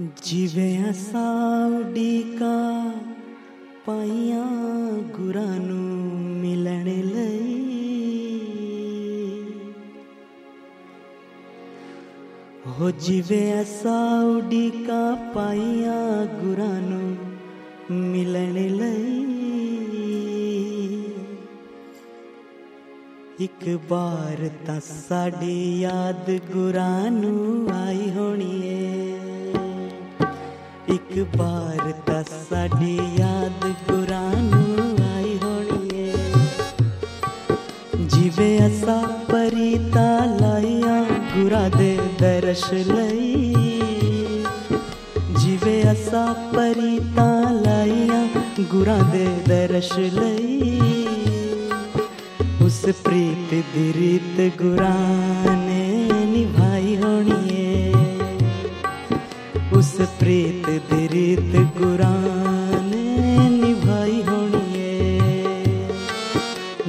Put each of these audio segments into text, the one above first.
ਜਿਵੇਂ ਅਸਾਉਡੀ ਕਾ ਪਾਈਆਂ ਗੁਰਾਂ ਨੂੰ ਮਿਲਣ ਲਈ। ਹੋ ਜਿਵੇਂ ਅਸਾਉਡੀ ਕਾ ਪਾਈਆਂ ਗੁਰਾਂ ਨੂੰ ਮਿਲਣ ਲਈ। ਇੱਕ ਵਾਰ ਤਾਂ ਸਾਡੀ ਯਾਦ ਗੁਰਾਂ ਨੂੰ ਆਈ ਹੋਣੀ ਏ। एक बार ता याद गुरानू आई होनी है जीवे असा परीता लाया गुरा दे दर्श लई। जीवे असा परीता लाइया गुरा दे दर्श लई। उस प्रीत दिरीत गुरा ਪ੍ਰੀਤ ਦੀ ਰੀਤ ਗੁਰਾਂ ਨੇ ਨਿਭਾਈ ਹੋਣੀ ਏ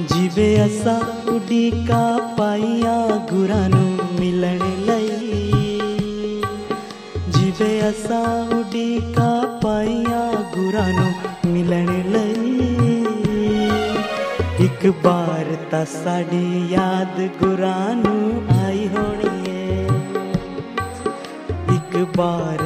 ਜਿਵੇਂ ਅਸਾਂ ਉਡੀਕਾ ਪਾਈਆਂ ਗੁਰਾਂ ਨੂੰ ਮਿਲਣ ਲਈ ਜਿਵੇਂ ਅਸਾਂ ਉਡੀਕਾ ਪਾਈਆਂ ਗੁਰਾਂ ਨੂੰ ਮਿਲਣ ਲਈ ਇੱਕ ਬਾਰ ਤਾਂ ਸਾਡੀ ਯਾਦ ਗੁਰਾਂ ਨੂੰ ਆਈ ਹੋਣੀ ਏ ਇੱਕ ਬਾਰ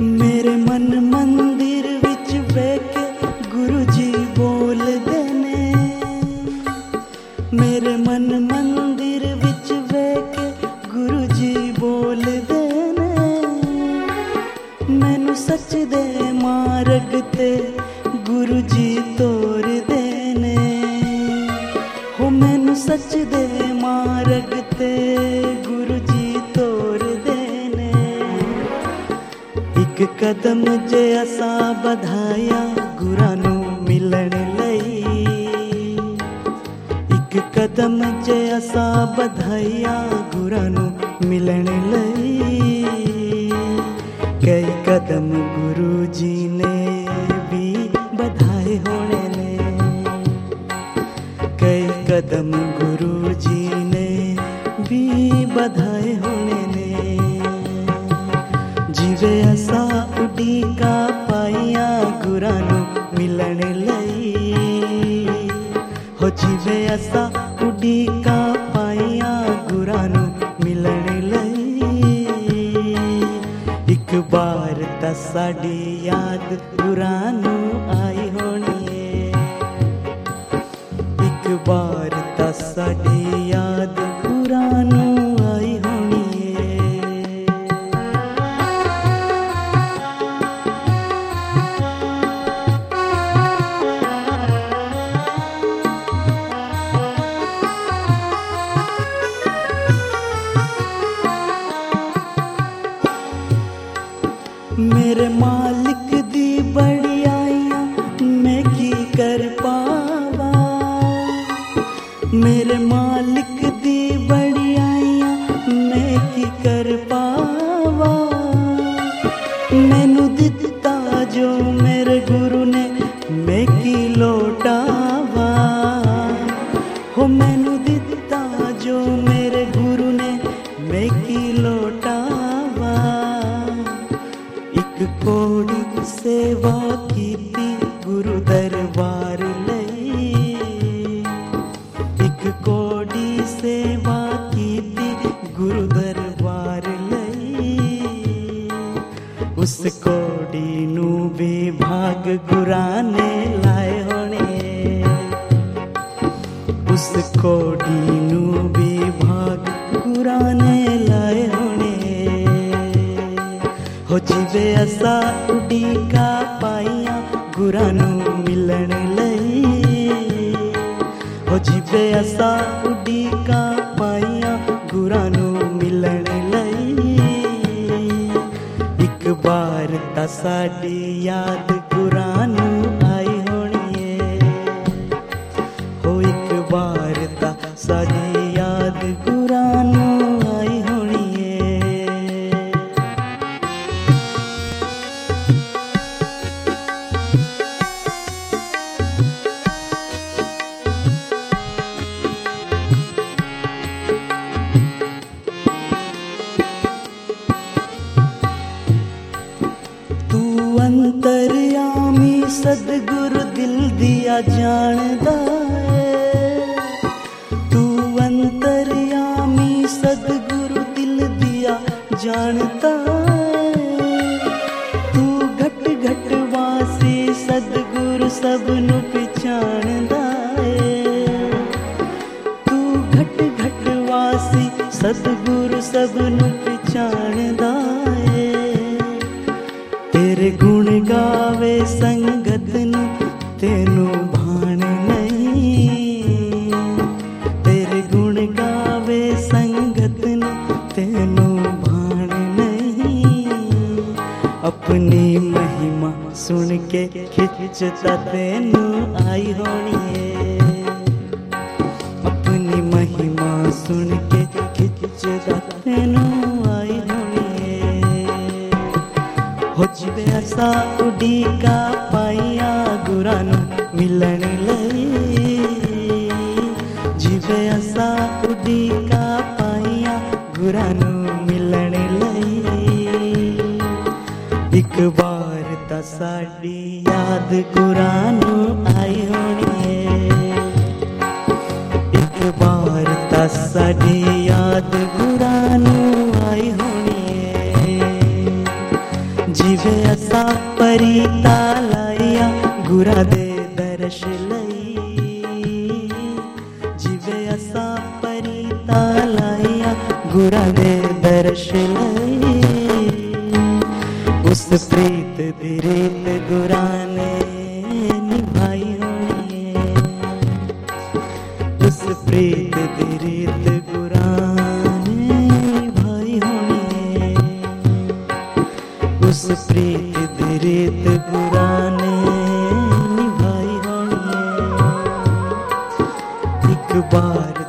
ਮੇਰੇ ਮਨ ਮੰਦਿਰ ਵਿੱਚ ਵੇਖ ਗੁਰੂ ਜੀ ਬੋਲਦੇ ਨੇ। ਮੇਰੇ ਮਨ ਮੰਦਿਰ ਵਿੱਚ ਵੇਖ ਗੁਰੂ ਜੀ ਬੋਲਦੇ ਨੇ। ਮੈਨੂੰ ਸੱਚ ਦੇ ਮਾਰਗ ਤੇ ਗੁਰੂ ਜੀ ਤੋਰਦੇ ਨੇ। ਹੋ ਮੈਨੂੰ ਸੱਚ ਦੇ ਮਾਰਗ ਤੇ एक कदम जे असा बधाया, गुरानो मिलन लई। एक कदम जे असा बधाया, गुरानो मिलन लई। कई कदम गुरु जी ने भी बधाए होने ले कई कदम गुरु जी ने भी बधाए होने ले जीवे असां ऐसा उडी का पाया गुरानु मिलन लई एक बार तसाड़ी याद गुरानु जो मैं कोडीनु विभाग कुराने लाए होने। हो जीवे उडी का पाइया, गुरानु मिलन हो जीवे उडी का पाइया, गुरानु मिलन एक बार ता याद गुरानु आई होनी है। हो एक ਸਾਰੀ ਯਾਦ ਪੁਰਾਣੂ ਆਈ ਹੋਣੀ ਏ। ਤੂੰ ਅੰਤਰਯਾਮੀ ਸਤਗੁਰ ਦਿਲ ਦੀਆ ਜਾਣਦਾ जानता तू घट घट वासी सदगुरु सबनु पहचानदा तू घट घट वासी सदगुरु सबनु पहचानदा तेरे गुण गावे संगत नु खिंचता तेनु आई होनी है। अपनी महिमा सुन के खिंचता तेनु आई होनी है। हो जिवे असा उडी का पाइया गुरानु मिलन लई। जिवे असा उडी का पाइया गुरानु मिलन लई। एक बार ਤਾਂ याद गुरानू आई होनी है। एक बार तसाडी याद गुरानू आई होनी है। जीवे असा परी तालाया गुरा दे दर्श लई। जिवे असा परी तालाया गुरा दे दर्श लई। उस प्रीत दी गुराने निभाई होनी उस प्रीत दी रीत गुराने निभाई होनी उस प्रीत दी रीत गुराने निभाई होनी एक बार